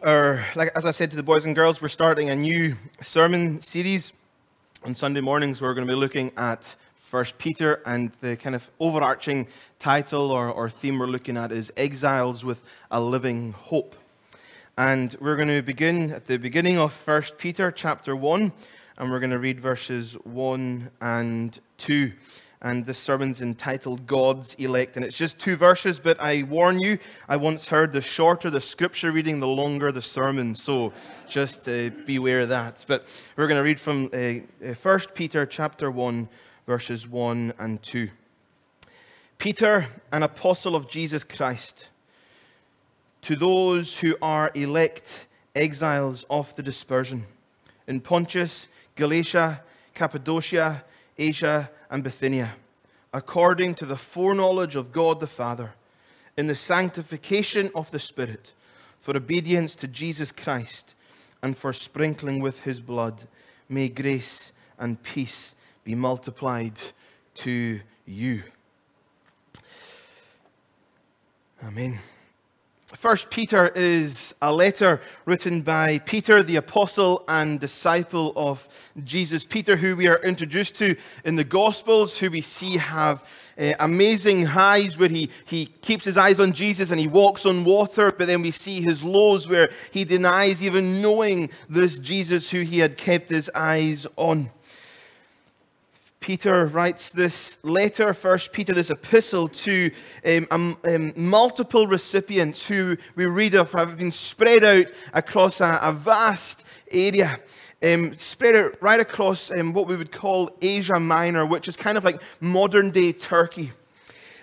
Or, like as I said to the boys and girls, we're starting a new sermon series. On Sunday mornings, we're going to be looking at First Peter, and the kind of overarching title or, or theme we're looking at is Exiles with a Living Hope. And we're going to begin at the beginning of First Peter chapter 1, and we're going to read verses 1 and 2 and this sermon's entitled God's Elect. And it's just two verses, but I warn you, I once heard the shorter the scripture reading, the longer the sermon. So just uh, beware of that. But we're going to read from uh, 1 uh, Peter chapter 1, verses 1 and 2. Peter, an apostle of Jesus Christ, to those who are elect exiles of the dispersion in Pontus, Galatia, Cappadocia, Asia, and Bithynia, according to the foreknowledge of God the Father, in the sanctification of the Spirit, for obedience to Jesus Christ, and for sprinkling with his blood. May grace and peace be multiplied to you. Amen. First Peter is a letter written by Peter, the apostle and disciple of Jesus. Peter, who we are introduced to in the Gospels, who we see have uh, amazing highs where he, he keeps his eyes on Jesus and he walks on water, but then we see his lows where he denies even knowing this Jesus who he had kept his eyes on. Peter writes this letter, First Peter, this epistle to um, um, um, multiple recipients who we read of have been spread out across a, a vast area. Um, spread out right across um, what we would call Asia Minor, which is kind of like modern day Turkey.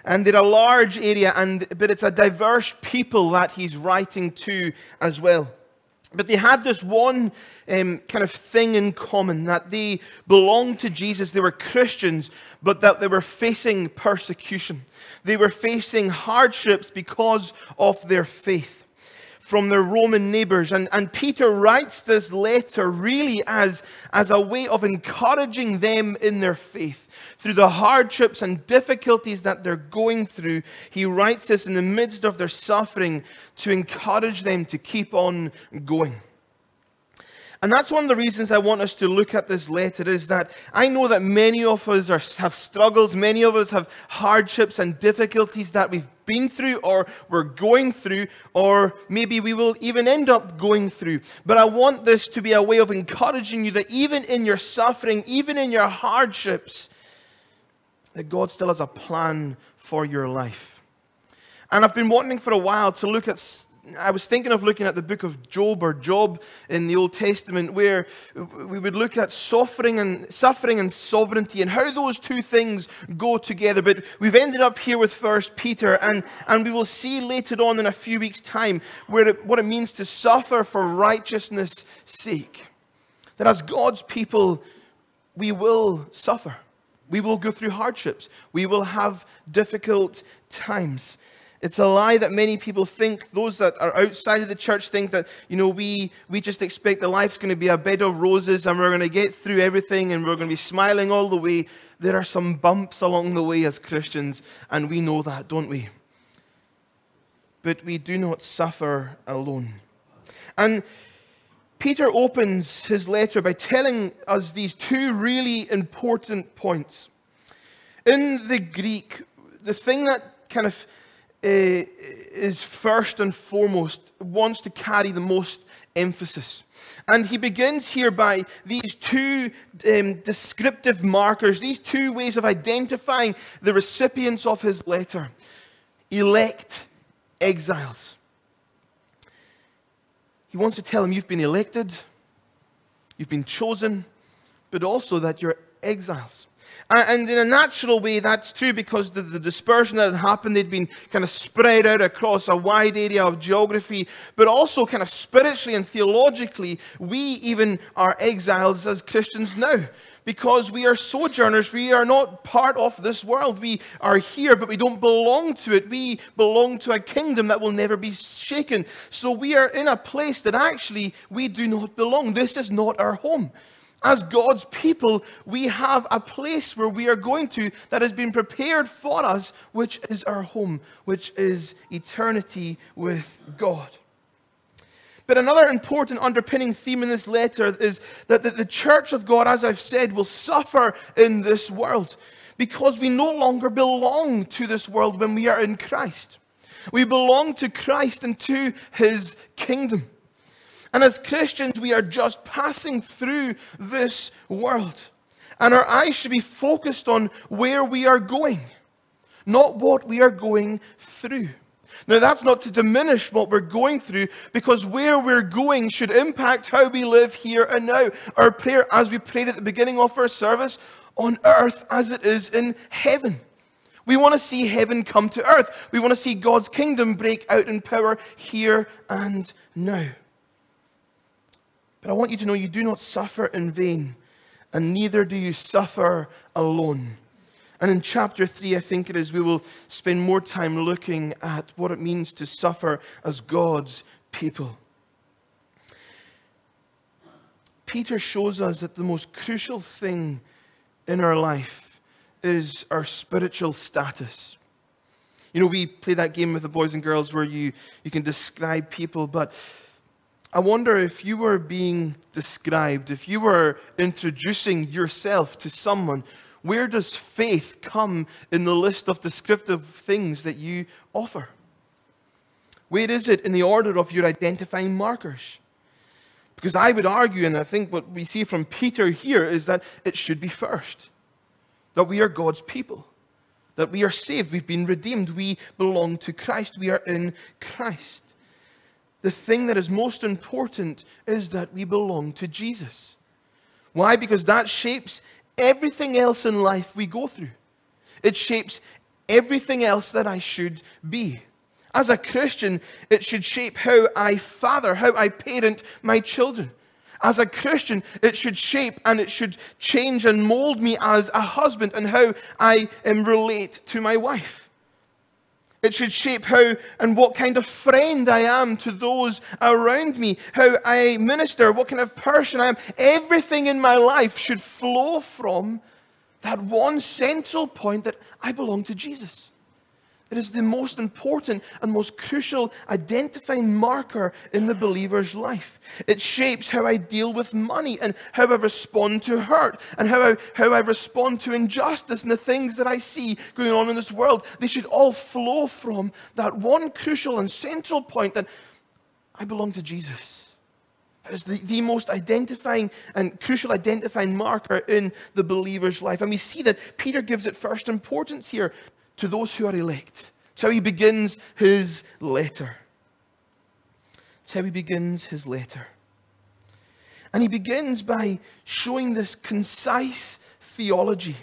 And they're a large area, and, but it's a diverse people that he's writing to as well. But they had this one um, kind of thing in common that they belonged to Jesus. They were Christians, but that they were facing persecution. They were facing hardships because of their faith from their Roman neighbors. And, and Peter writes this letter really as, as a way of encouraging them in their faith. Through the hardships and difficulties that they're going through, he writes this in the midst of their suffering to encourage them to keep on going. And that's one of the reasons I want us to look at this letter is that I know that many of us are, have struggles, many of us have hardships and difficulties that we've been through or we're going through, or maybe we will even end up going through. But I want this to be a way of encouraging you that even in your suffering, even in your hardships, that God still has a plan for your life. And I've been wanting for a while to look at I was thinking of looking at the book of Job or Job in the Old Testament, where we would look at suffering and suffering and sovereignty and how those two things go together. But we've ended up here with First Peter, and, and we will see later on in a few weeks' time where it, what it means to suffer for righteousness' sake. That as God's people, we will suffer. We will go through hardships. We will have difficult times. It's a lie that many people think, those that are outside of the church think that, you know, we, we just expect the life's going to be a bed of roses and we're going to get through everything and we're going to be smiling all the way. There are some bumps along the way as Christians, and we know that, don't we? But we do not suffer alone. And Peter opens his letter by telling us these two really important points. In the Greek, the thing that kind of is first and foremost, wants to carry the most emphasis. And he begins here by these two um, descriptive markers, these two ways of identifying the recipients of his letter elect exiles. He wants to tell them you've been elected, you've been chosen, but also that you're exiles. And in a natural way, that's true because the, the, dispersion that had happened, they'd been kind of spread out across a wide area of geography, but also kind of spiritually and theologically, we even are exiles as Christians now. Because we are sojourners, we are not part of this world. We are here, but we don't belong to it. We belong to a kingdom that will never be shaken. So we are in a place that actually we do not belong. This is not our home as God's people, we have a place where we are going to that has been prepared for us, which is our home, which is eternity with God. But another important underpinning theme in this letter is that the church of God, as I've said, will suffer in this world because we no longer belong to this world when we are in Christ. We belong to Christ and to his kingdom. And as Christians, we are just passing through this world. And our eyes should be focused on where we are going, not what we are going through. Now, that's not to diminish what we're going through, because where we're going should impact how we live here and now. Our prayer, as we prayed at the beginning of our service, on earth as it is in heaven. We want to see heaven come to earth. We want to see God's kingdom break out in power here and now. But I want you to know you do not suffer in vain, and neither do you suffer alone. And in chapter 3, I think it is, we will spend more time looking at what it means to suffer as God's people. Peter shows us that the most crucial thing in our life is our spiritual status. You know, we play that game with the boys and girls where you, you can describe people, but I wonder if you were being described, if you were introducing yourself to someone, where does faith come in the list of descriptive things that you offer? Where is it in the order of your identifying markers? Because I would argue, and I think what we see from Peter here is that it should be first that we are God's people, that we are saved, we've been redeemed, we belong to Christ, we are in Christ. The thing that is most important is that we belong to Jesus. Why? Because that shapes everything else in life we go through. It shapes everything else that I should be. As a Christian, it should shape how I father, how I parent my children. As a Christian, it should shape and it should change and mold me as a husband and how I um, relate to my wife. It should shape how and what kind of friend I am to those around me, how I minister, what kind of person I am. Everything in my life should flow from that one central point that I belong to Jesus. It is the most important and most crucial identifying marker in the believer's life. It shapes how I deal with money and how I respond to hurt and how I, how I respond to injustice and the things that I see going on in this world. They should all flow from that one crucial and central point that I belong to Jesus. That is the, the most identifying and crucial identifying marker in the believer's life. And we see that Peter gives it first importance here to those who are elect. It's how he begins his letter. It's how he begins his letter. And he begins by showing this concise theology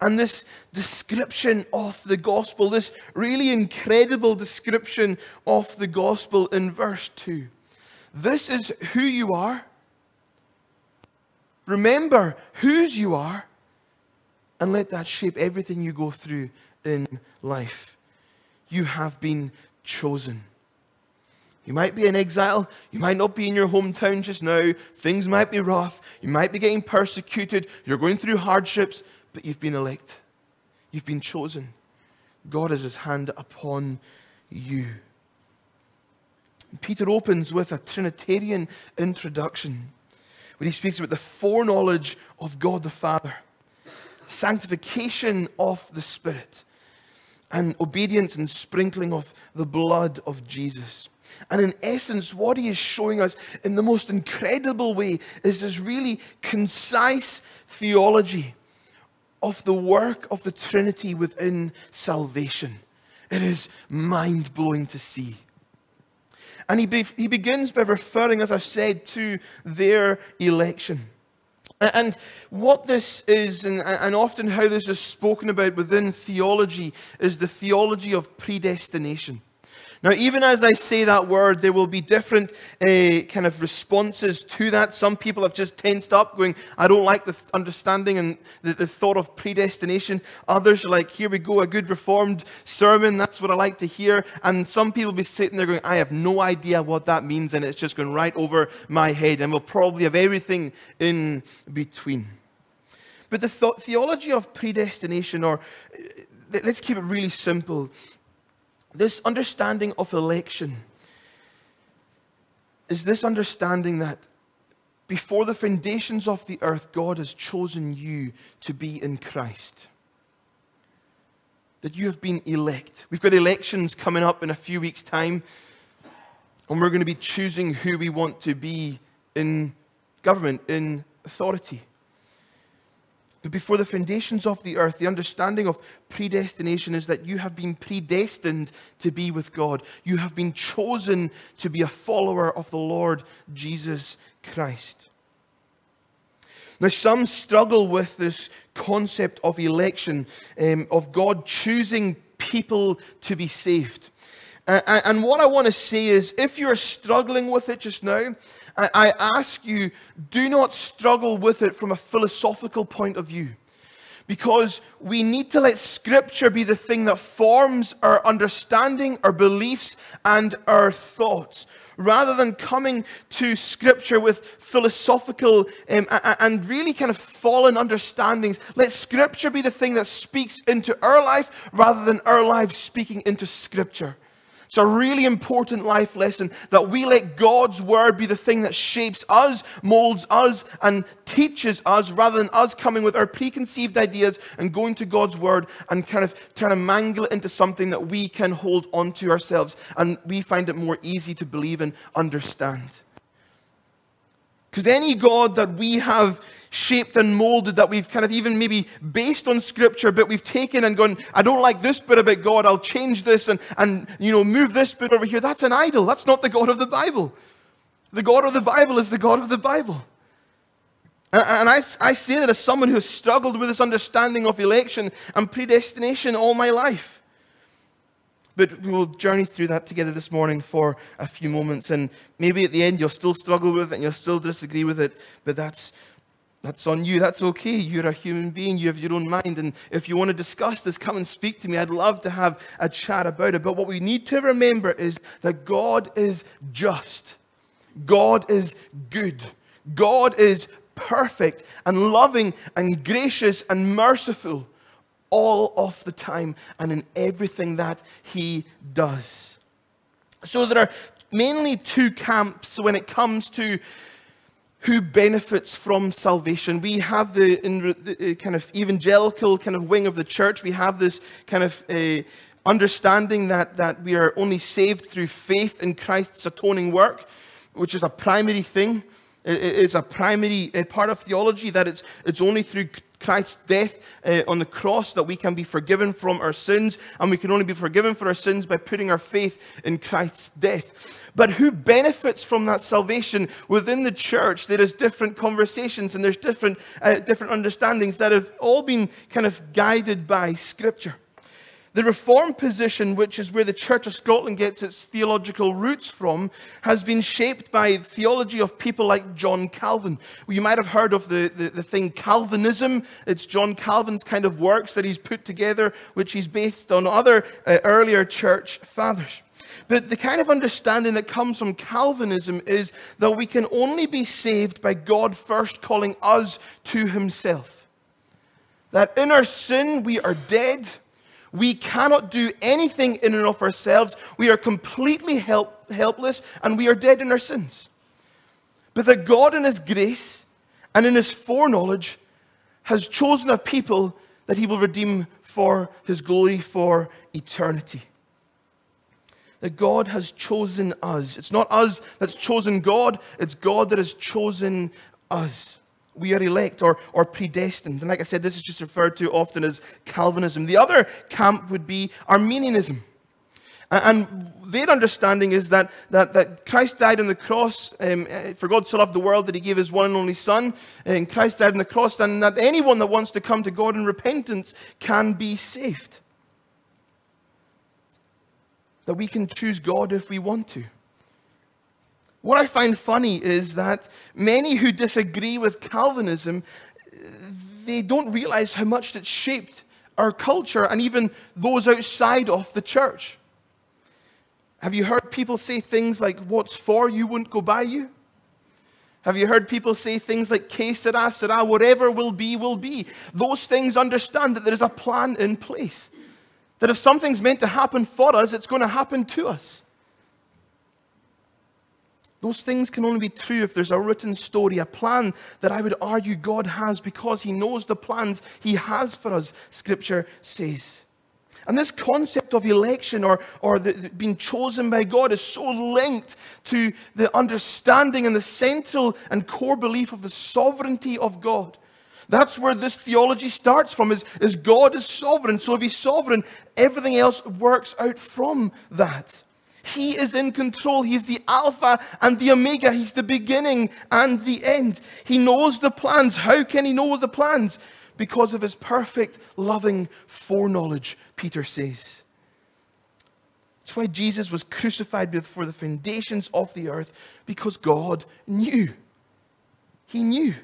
and this description of the gospel, this really incredible description of the gospel in verse 2. This is who you are. Remember whose you are, and let that shape everything you go through in life. You have been chosen. You might be in exile. You might not be in your hometown just now. Things might be rough. You might be getting persecuted. You're going through hardships, but you've been elect. You've been chosen. God has his hand upon you. Peter opens with a Trinitarian introduction when he speaks about the foreknowledge of God the Father, sanctification of the Spirit, and obedience and sprinkling of the blood of Jesus. And in essence, what he is showing us in the most incredible way is this really concise theology of the work of the Trinity within salvation. It is mind blowing to see. And he, be, he begins by referring, as I've said, to their election. And what this is, and, often how this is spoken about within theology, is the theology of predestination. Now, even as I say that word, there will be different uh, kind of responses to that. Some people have just tensed up, going, I don't like the understanding and the, the thought of predestination. Others are like, here we go, a good reformed sermon. That's what I like to hear. And some people will be sitting there going, I have no idea what that means, and it's just going right over my head. And we'll probably have everything in between. But the th- theology of predestination, or uh, let's keep it really simple this understanding of election is this understanding that before the foundations of the earth, God has chosen you to be in Christ. That you have been elect. We've got elections coming up in a few weeks' time, and we're going to be choosing who we want to be in government, in authority. But before the foundations of the earth, the understanding of predestination is that you have been predestined to be with God. You have been chosen to be a follower of the Lord Jesus Christ. Now, some struggle with this concept of election, um, of God choosing people to be saved. Uh, and what I want to say is if you're struggling with it just now, I ask you, do not struggle with it from a philosophical point of view. Because we need to let Scripture be the thing that forms our understanding, our beliefs, and our thoughts. Rather than coming to Scripture with philosophical um, and really kind of fallen understandings, let Scripture be the thing that speaks into our life rather than our lives speaking into Scripture. It's a really important life lesson that we let God's word be the thing that shapes us, molds us, and teaches us rather than us coming with our preconceived ideas and going to God's word and kind of trying to mangle it into something that we can hold onto ourselves and we find it more easy to believe and understand. Because any God that we have shaped and molded that we've kind of even maybe based on scripture, but we've taken and gone, I don't like this bit about God, I'll change this and, and you know, move this bit over here. That's an idol. That's not the God of the Bible. The God of the Bible is the God of the Bible. And, I, I say that as someone who has struggled with this understanding of election and predestination all my life. But we will journey through that together this morning for a few moments. And maybe at the end you'll still struggle with it and you'll still disagree with it. But that's that's on you. That's okay. You're a human being. You have your own mind. And if you want to discuss this, come and speak to me. I'd love to have a chat about it. But what we need to remember is that God is just, God is good, God is perfect and loving and gracious and merciful all of the time and in everything that He does. So there are mainly two camps when it comes to who benefits from salvation. We have the, the uh, kind of evangelical kind of wing of the church, we have this kind of uh, understanding that, that we are only saved through faith in Christ's atoning work, which is a primary thing. It's a primary uh, part of theology that it's, it's only through Christ's death uh, on the cross that we can be forgiven from our sins, and we can only be forgiven for our sins by putting our faith in Christ's death. But who benefits from that salvation within the church? There is different conversations and there's different, uh, different understandings that have all been kind of guided by Scripture. The Reformed position, which is where the Church of Scotland gets its theological roots from, has been shaped by theology of people like John Calvin. You might have heard of the, the, the, thing Calvinism. It's John Calvin's kind of works that he's put together, which he's based on other uh, earlier church fathers. But the kind of understanding that comes from Calvinism is that we can only be saved by God first calling us to Himself. That in our sin we are dead. We cannot do anything in and of ourselves. We are completely help, helpless and we are dead in our sins. But that God, in His grace and in His foreknowledge, has chosen a people that He will redeem for His glory for eternity that God has chosen us. It's not us that's chosen God, it's God that has chosen us. We are elect or, or predestined. And like I said, this is just referred to often as Calvinism. The other camp would be Arminianism. And their understanding is that, that, that Christ died on the cross um, uh, for God so loved the world that he gave his one and only Son. And Christ died on the cross, and that anyone that wants to come to God in repentance can be saved that we can choose God if we want to. What I find funny is that many who disagree with Calvinism, they don't realize how much it shaped our culture and even those outside of the church. Have you heard people say things like, What's for you won't go by you? Have you heard people say things like, Que sera, sera, whatever will be, will be? Those things understand that there is a plan in place. That if something's meant to happen for us, it's going to happen to us. Those things can only be true if there's a written story, a plan that I would argue God has because He knows the plans He has for us, Scripture says. And this concept of election or, or the, being chosen by God is so linked to the understanding and the central and core belief of the sovereignty of God. That's where this theology starts from, is, is God is sovereign. So if he's sovereign, everything else works out from that. He is in control. He's the Alpha and the Omega. He's the beginning and the end. He knows the plans. How can he know the plans? Because of his perfect, loving foreknowledge, Peter says. That's why Jesus was crucified before the foundations of the earth, because God knew. He knew.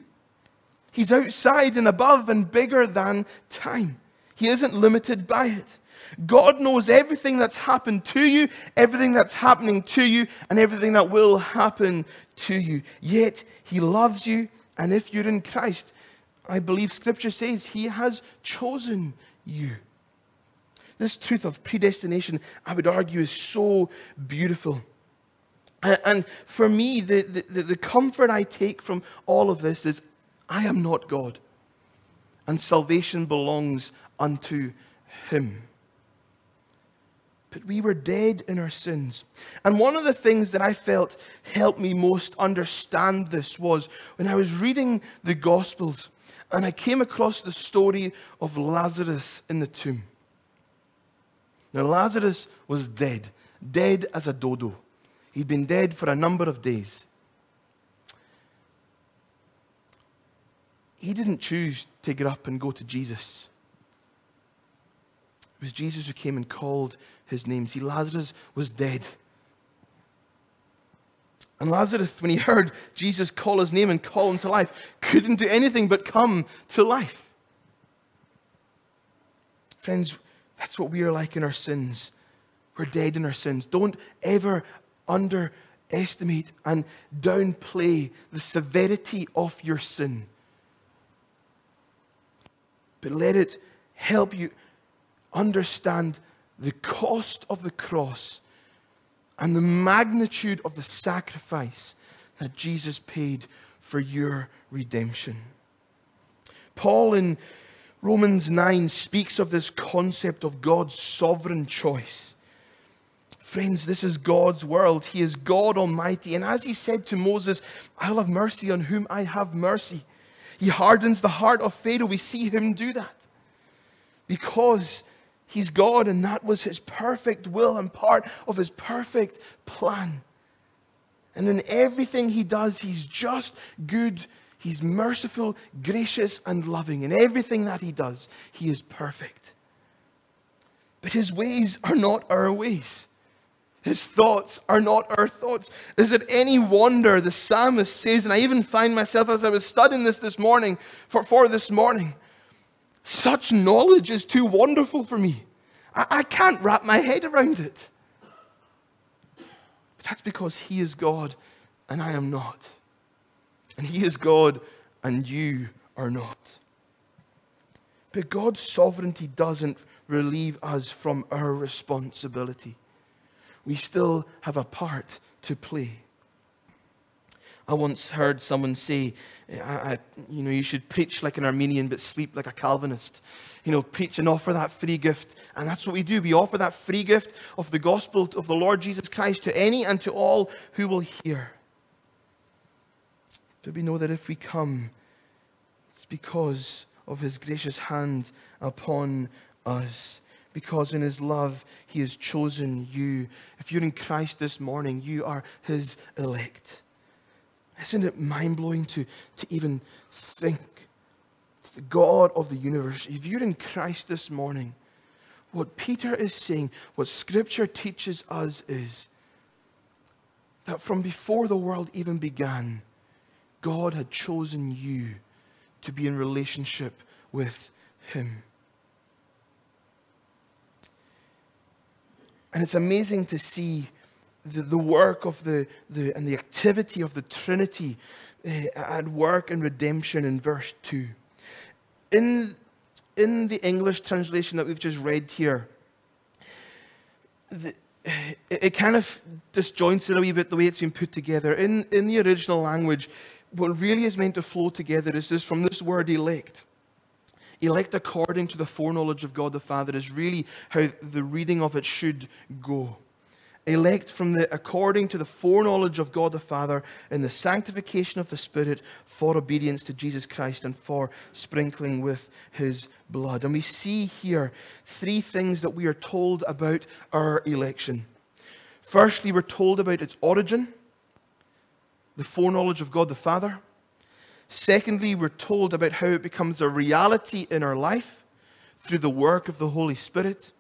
He's outside and above and bigger than time. He isn't limited by it. God knows everything that's happened to you, everything that's happening to you, and everything that will happen to you. Yet, He loves you, and if you're in Christ, I believe Scripture says He has chosen you. This truth of predestination, I would argue, is so beautiful. And for me, the, the, the comfort I take from all of this is I am not God, and salvation belongs unto Him but we were dead in our sins. And one of the things that I felt helped me most understand this was when I was reading the Gospels and I came across the story of Lazarus in the tomb. Now, Lazarus was dead, dead as a dodo. He'd been dead for a number of days. He didn't choose to get up and go to Jesus. It was Jesus who came and called his name. See, Lazarus was dead. And Lazarus, when he heard Jesus call his name and call him to life, couldn't do anything but come to life. Friends, that's what we are like in our sins. We're dead in our sins. Don't ever underestimate and downplay the severity of your sin. But let it help you understand the cost of the cross and the magnitude of the sacrifice that Jesus paid for your redemption. Paul in Romans 9 speaks of this concept of God's sovereign choice. Friends, this is God's world. He is God Almighty. And as he said to Moses, I'll have mercy on whom I have mercy. He hardens the heart of Pharaoh. We see him do that because He's God, and that was His perfect will and part of His perfect plan. And in everything He does, He's just, good, He's merciful, gracious, and loving. In everything that He does, He is perfect. But His ways are not our ways. His thoughts are not our thoughts. Is it any wonder the psalmist says, and I even find myself as I was studying this this morning, for, for this morning, such knowledge is too wonderful for me. I, I can't wrap my head around it. But that's because He is God and I am not. And He is God and you are not. But God's sovereignty doesn't relieve us from our responsibility. We still have a part to play. I once heard someone say, you know, you should preach like an Arminian but sleep like a Calvinist. You know, preach and offer that free gift. And that's what we do. We offer that free gift of the gospel of the Lord Jesus Christ to any and to all who will hear. But we know that if we come, it's because of his gracious hand upon us. Because in his love, he has chosen you. If you're in Christ this morning, you are his elect. Isn't it mind blowing to, to even think? The God of the universe, if you're in Christ this morning, what Peter is saying, what Scripture teaches us is that from before the world even began, God had chosen you to be in relationship with Him. And it's amazing to see the, the work of the, the, and the activity of the Trinity uh, at work in redemption in verse 2. In, in the English translation that we've just read here, the, it, it kind of disjoints it a wee bit the way it's been put together. In, in the original language, what really is meant to flow together is this from this word elect. Elect according to the foreknowledge of God the Father is really how the reading of it should go. Elect from the according to the foreknowledge of God the Father in the sanctification of the Spirit for obedience to Jesus Christ and for sprinkling with his blood. And we see here three things that we are told about our election. Firstly, we're told about its origin, the foreknowledge of God the Father. Secondly, we're told about how it becomes a reality in our life through the work of the Holy Spirit.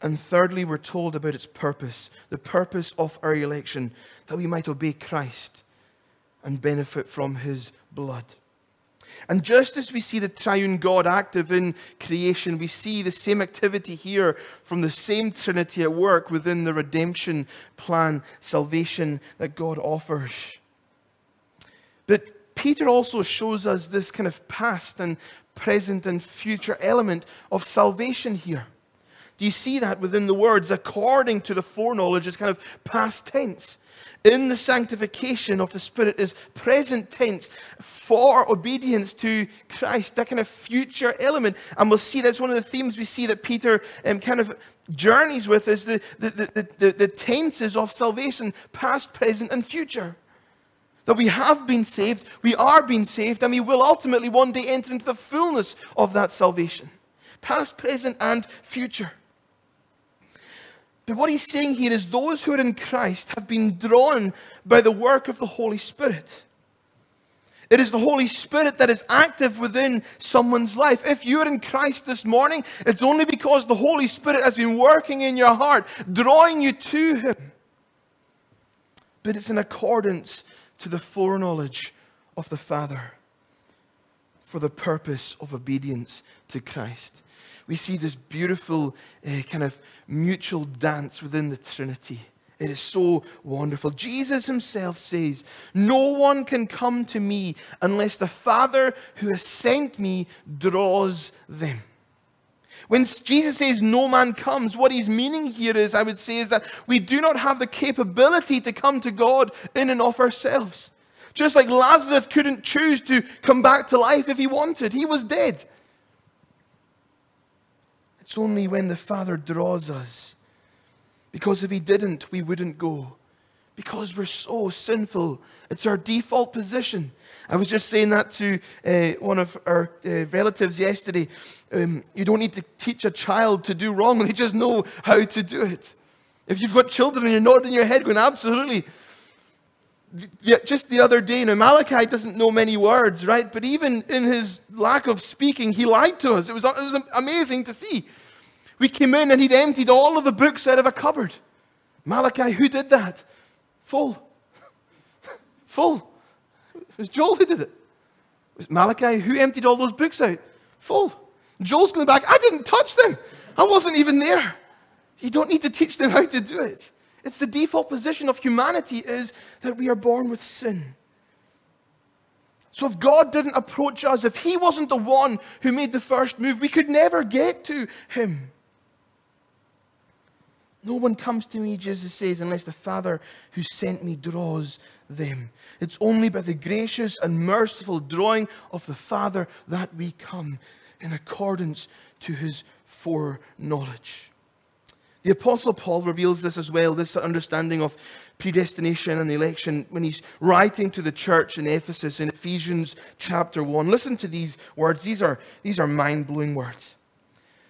And thirdly, we're told about its purpose, the purpose of our election, that we might obey Christ and benefit from his blood. And just as we see the triune God active in creation, we see the same activity here from the same Trinity at work within the redemption plan, salvation that God offers. Peter also shows us this kind of past and present and future element of salvation here. Do you see that within the words? According to the foreknowledge is kind of past tense. In the sanctification of the Spirit is present tense for obedience to Christ, that kind of future element. And we'll see that's one of the themes we see that Peter um, kind of journeys with is the, the, the, the, the tenses of salvation, past, present, and future that we have been saved, we are being saved, and we will ultimately one day enter into the fullness of that salvation, past, present, and future. But what he's saying here is those who are in Christ have been drawn by the work of the Holy Spirit. It is the Holy Spirit that is active within someone's life. If you're in Christ this morning, it's only because the Holy Spirit has been working in your heart, drawing you to Him. But it's in accordance to the foreknowledge of the Father for the purpose of obedience to Christ. We see this beautiful uh, kind of mutual dance within the Trinity. It is so wonderful. Jesus himself says, No one can come to me unless the Father who has sent me draws them. When Jesus says no man comes, what he's meaning here is, I would say, is that we do not have the capability to come to God in and of ourselves. Just like Lazarus couldn't choose to come back to life if he wanted, he was dead. It's only when the Father draws us. Because if he didn't, we wouldn't go. Because we're so sinful. It's our default position. I was just saying that to uh, one of our uh, relatives yesterday. Um, you don't need to teach a child to do wrong, they just know how to do it. If you've got children and you're nodding your head going, absolutely. Just the other day, now Malachi doesn't know many words, right? But even in his lack of speaking, he lied to us. It was, it was amazing to see. We came in and he'd emptied all of the books out of a cupboard. Malachi, who did that? Full. Full. It was Joel who did it. It was Malachi who emptied all those books out. Full. Joel's going back, I didn't touch them. I wasn't even there. You don't need to teach them how to do it. It's the default position of humanity is that we are born with sin. So if God didn't approach us, if He wasn't the one who made the first move, we could never get to Him. No one comes to me, Jesus says, unless the Father who sent me draws them. It's only by the gracious and merciful drawing of the Father that we come in accordance to his foreknowledge. The Apostle Paul reveals this as well, this understanding of predestination and election, when he's writing to the church in Ephesus in Ephesians chapter 1. Listen to these words. These are, these are mind blowing words.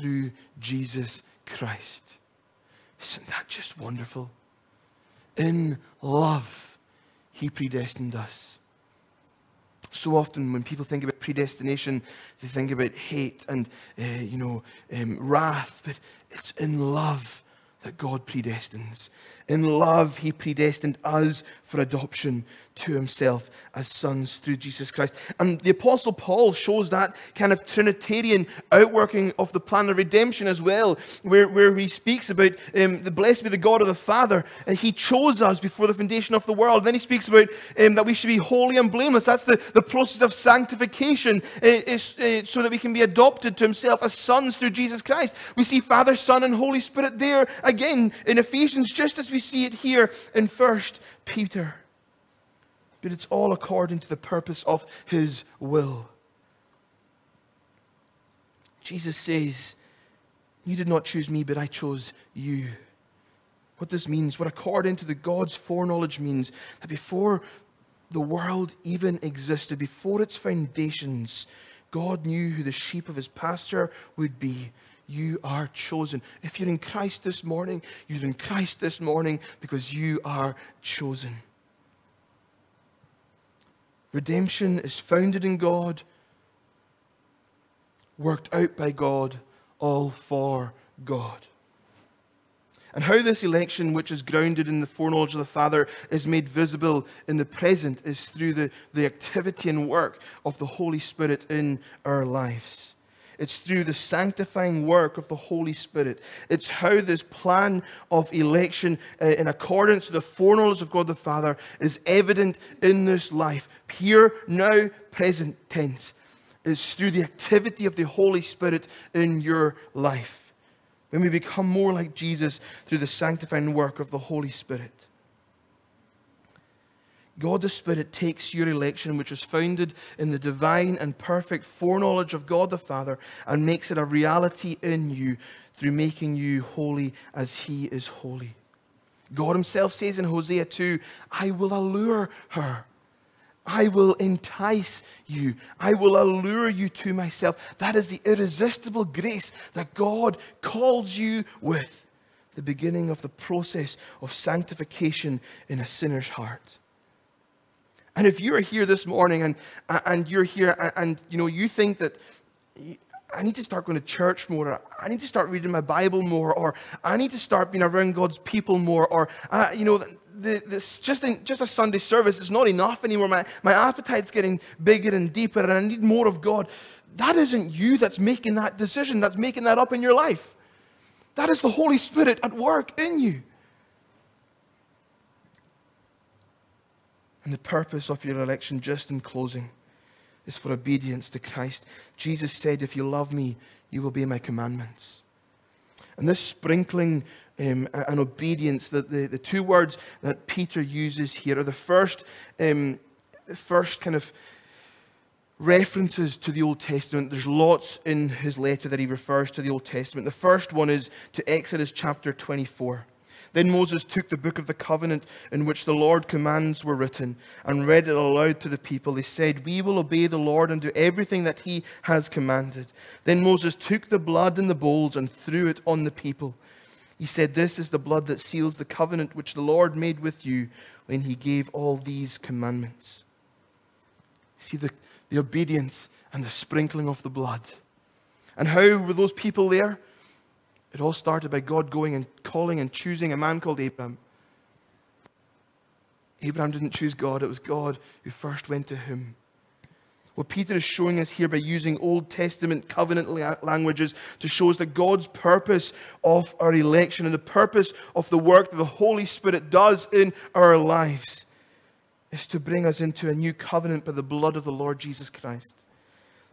through Jesus Christ. Isn't that just wonderful? In love, He predestined us. So often, when people think about predestination, they think about hate and, uh, you know, um, wrath, but it's in love that God predestines. In love, he predestined us for adoption to himself as sons through Jesus Christ. And the Apostle Paul shows that kind of Trinitarian outworking of the plan of redemption as well, where, where he speaks about um, the blessed be the God of the Father. And he chose us before the foundation of the world. Then he speaks about um, that we should be holy and blameless. That's the, the process of sanctification, uh, is, uh, so that we can be adopted to himself as sons through Jesus Christ. We see Father, Son, and Holy Spirit there again in Ephesians, just as we see it here in First Peter but it's all according to the purpose of His will. Jesus says, You did not choose me, but I chose you. What this means, what according to the God's foreknowledge means, that before the world even existed, before its foundations, God knew who the sheep of his pasture would be. You are chosen. If you're in Christ this morning, you're in Christ this morning because you are chosen. Redemption is founded in God, worked out by God, all for God. And how this election, which is grounded in the foreknowledge of the Father, is made visible in the present is through the, the activity and work of the Holy Spirit in our lives. It's through the sanctifying work of the Holy Spirit. It's how this plan of election, uh, in accordance to the foreknowledge of God the Father, is evident in this life. Here, now, present tense. Is through the activity of the Holy Spirit in your life. When we become more like Jesus through the sanctifying work of the Holy Spirit. God the Spirit takes your election, which is founded in the divine and perfect foreknowledge of God the Father, and makes it a reality in you through making you holy as He is holy. God Himself says in Hosea 2 I will allure her. I will entice you. I will allure you to myself. That is the irresistible grace that God calls you with, the beginning of the process of sanctification in a sinner's heart. And if you're here this morning and, and you're here and, and you know you think that I need to start going to church more, or I need to start reading my Bible more, or I need to start being around God's people more, or uh, you know, the, this just in, just a Sunday service is not enough anymore. My my appetite's getting bigger and deeper, and I need more of God. That isn't you that's making that decision. That's making that up in your life. That is the Holy Spirit at work in you. And the purpose of your election, just in closing, is for obedience to Christ. Jesus said, If you love me, you will obey my commandments. And this sprinkling um, and obedience, the, the, the, two words that Peter uses here are the first, um, first kind of references to the Old Testament. There's lots in his letter that he refers to the Old Testament. The first one is to Exodus chapter 24. Then Moses took the book of the covenant in which the Lord commands were written and read it aloud to the people. He said, We will obey the Lord and do everything that he has commanded. Then Moses took the blood in the bowls and threw it on the people. He said, This is the blood that seals the covenant which the Lord made with you when he gave all these commandments. See the, the obedience and the sprinkling of the blood. And how were those people there? It all started by God going and calling and choosing a man called Abraham. Abraham didn't choose God, it was God who first went to him. What Peter is showing us here by using Old Testament covenant languages to show us that God's purpose of our election and the purpose of the work that the Holy Spirit does in our lives is to bring us into a new covenant by the blood of the Lord Jesus Christ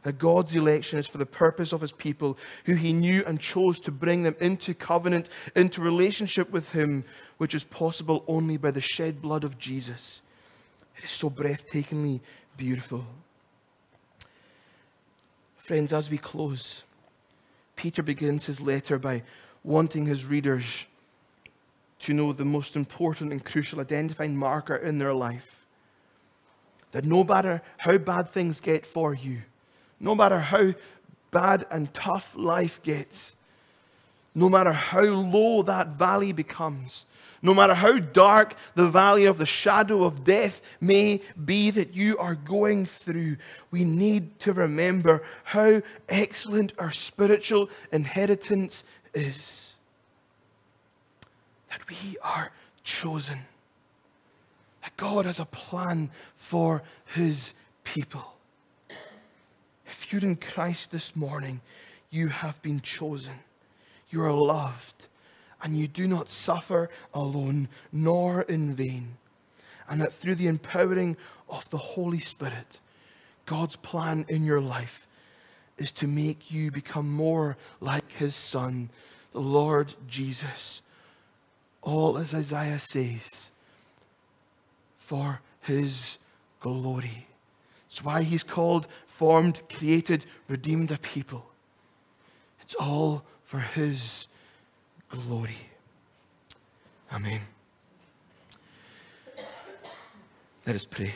that God's election is for the purpose of his people, who he knew and chose to bring them into covenant, into relationship with him, which is possible only by the shed blood of Jesus. It is so breathtakingly beautiful. Friends, as we close, Peter begins his letter by wanting his readers to know the most important and crucial identifying marker in their life. That no matter how bad things get for you, no matter how bad and tough life gets, no matter how low that valley becomes, no matter how dark the valley of the shadow of death may be that you are going through, we need to remember how excellent our spiritual inheritance is. That we are chosen. That God has a plan for his people. If you're in Christ this morning, you have been chosen. You are loved, and you do not suffer alone nor in vain. And that through the empowering of the Holy Spirit, God's plan in your life is to make you become more like his Son, the Lord Jesus. All as Isaiah says, for his glory. It's why he's called, formed, created, redeemed a people. It's all for his glory. Amen. Let us pray.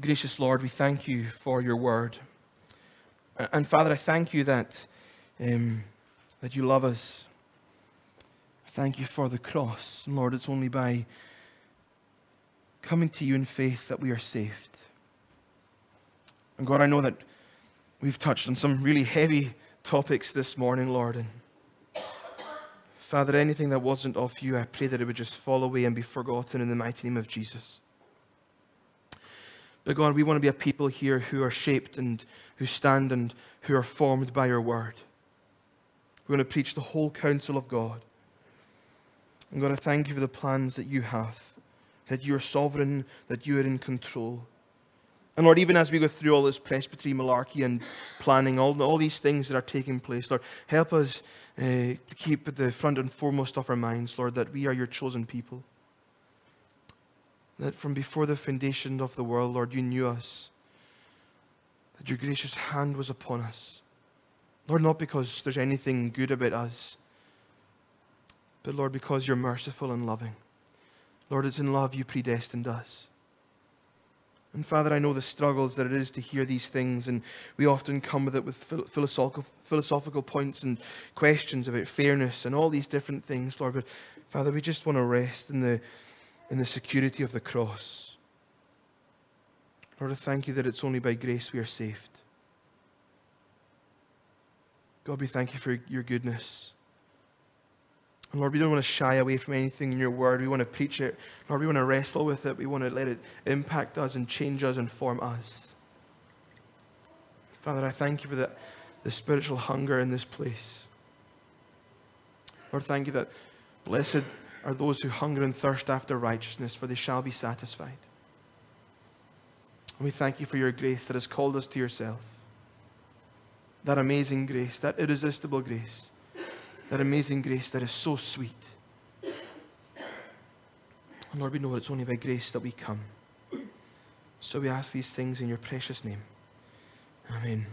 Gracious Lord, we thank you for your word. And Father, I thank you that, um, that you love us. I thank you for the cross. And Lord, it's only by coming to you in faith that we are saved. And God, I know that we've touched on some really heavy topics this morning, Lord. And Father, anything that wasn't of you, I pray that it would just fall away and be forgotten in the mighty name of Jesus. But God, we want to be a people here who are shaped and who stand and who are formed by your word. We want to preach the whole counsel of God. And God, I thank you for the plans that you have, that you are sovereign, that you are in control. And Lord, even as we go through all this presbytery malarkey and planning, all, all these things that are taking place, Lord, help us uh, to keep at the front and foremost of our minds, Lord, that we are your chosen people that from before the foundation of the world, Lord, you knew us, that your gracious hand was upon us. Lord, not because there's anything good about us, but Lord, because you're merciful and loving. Lord, it's in love you predestined us. And Father, I know the struggles that it is to hear these things, and we often come with it with philosophical, philosophical points and questions about fairness and all these different things, Lord. But Father, we just want to rest in the in the security of the cross. Lord, I thank you that it's only by grace we are saved. God, we thank you for your goodness. Lord, we don't want to shy away from anything in your word. We want to preach it. Lord, we want to wrestle with it. We want to let it impact us and change us and form us. Father, I thank you for the, the spiritual hunger in this place. Lord, thank you that blessed are those who hunger and thirst after righteousness, for they shall be satisfied. And we thank you for your grace that has called us to yourself. That amazing grace, that irresistible grace, that amazing grace that is so sweet. And Lord, we know it's only by grace that we come. So we ask these things in your precious name. Amen.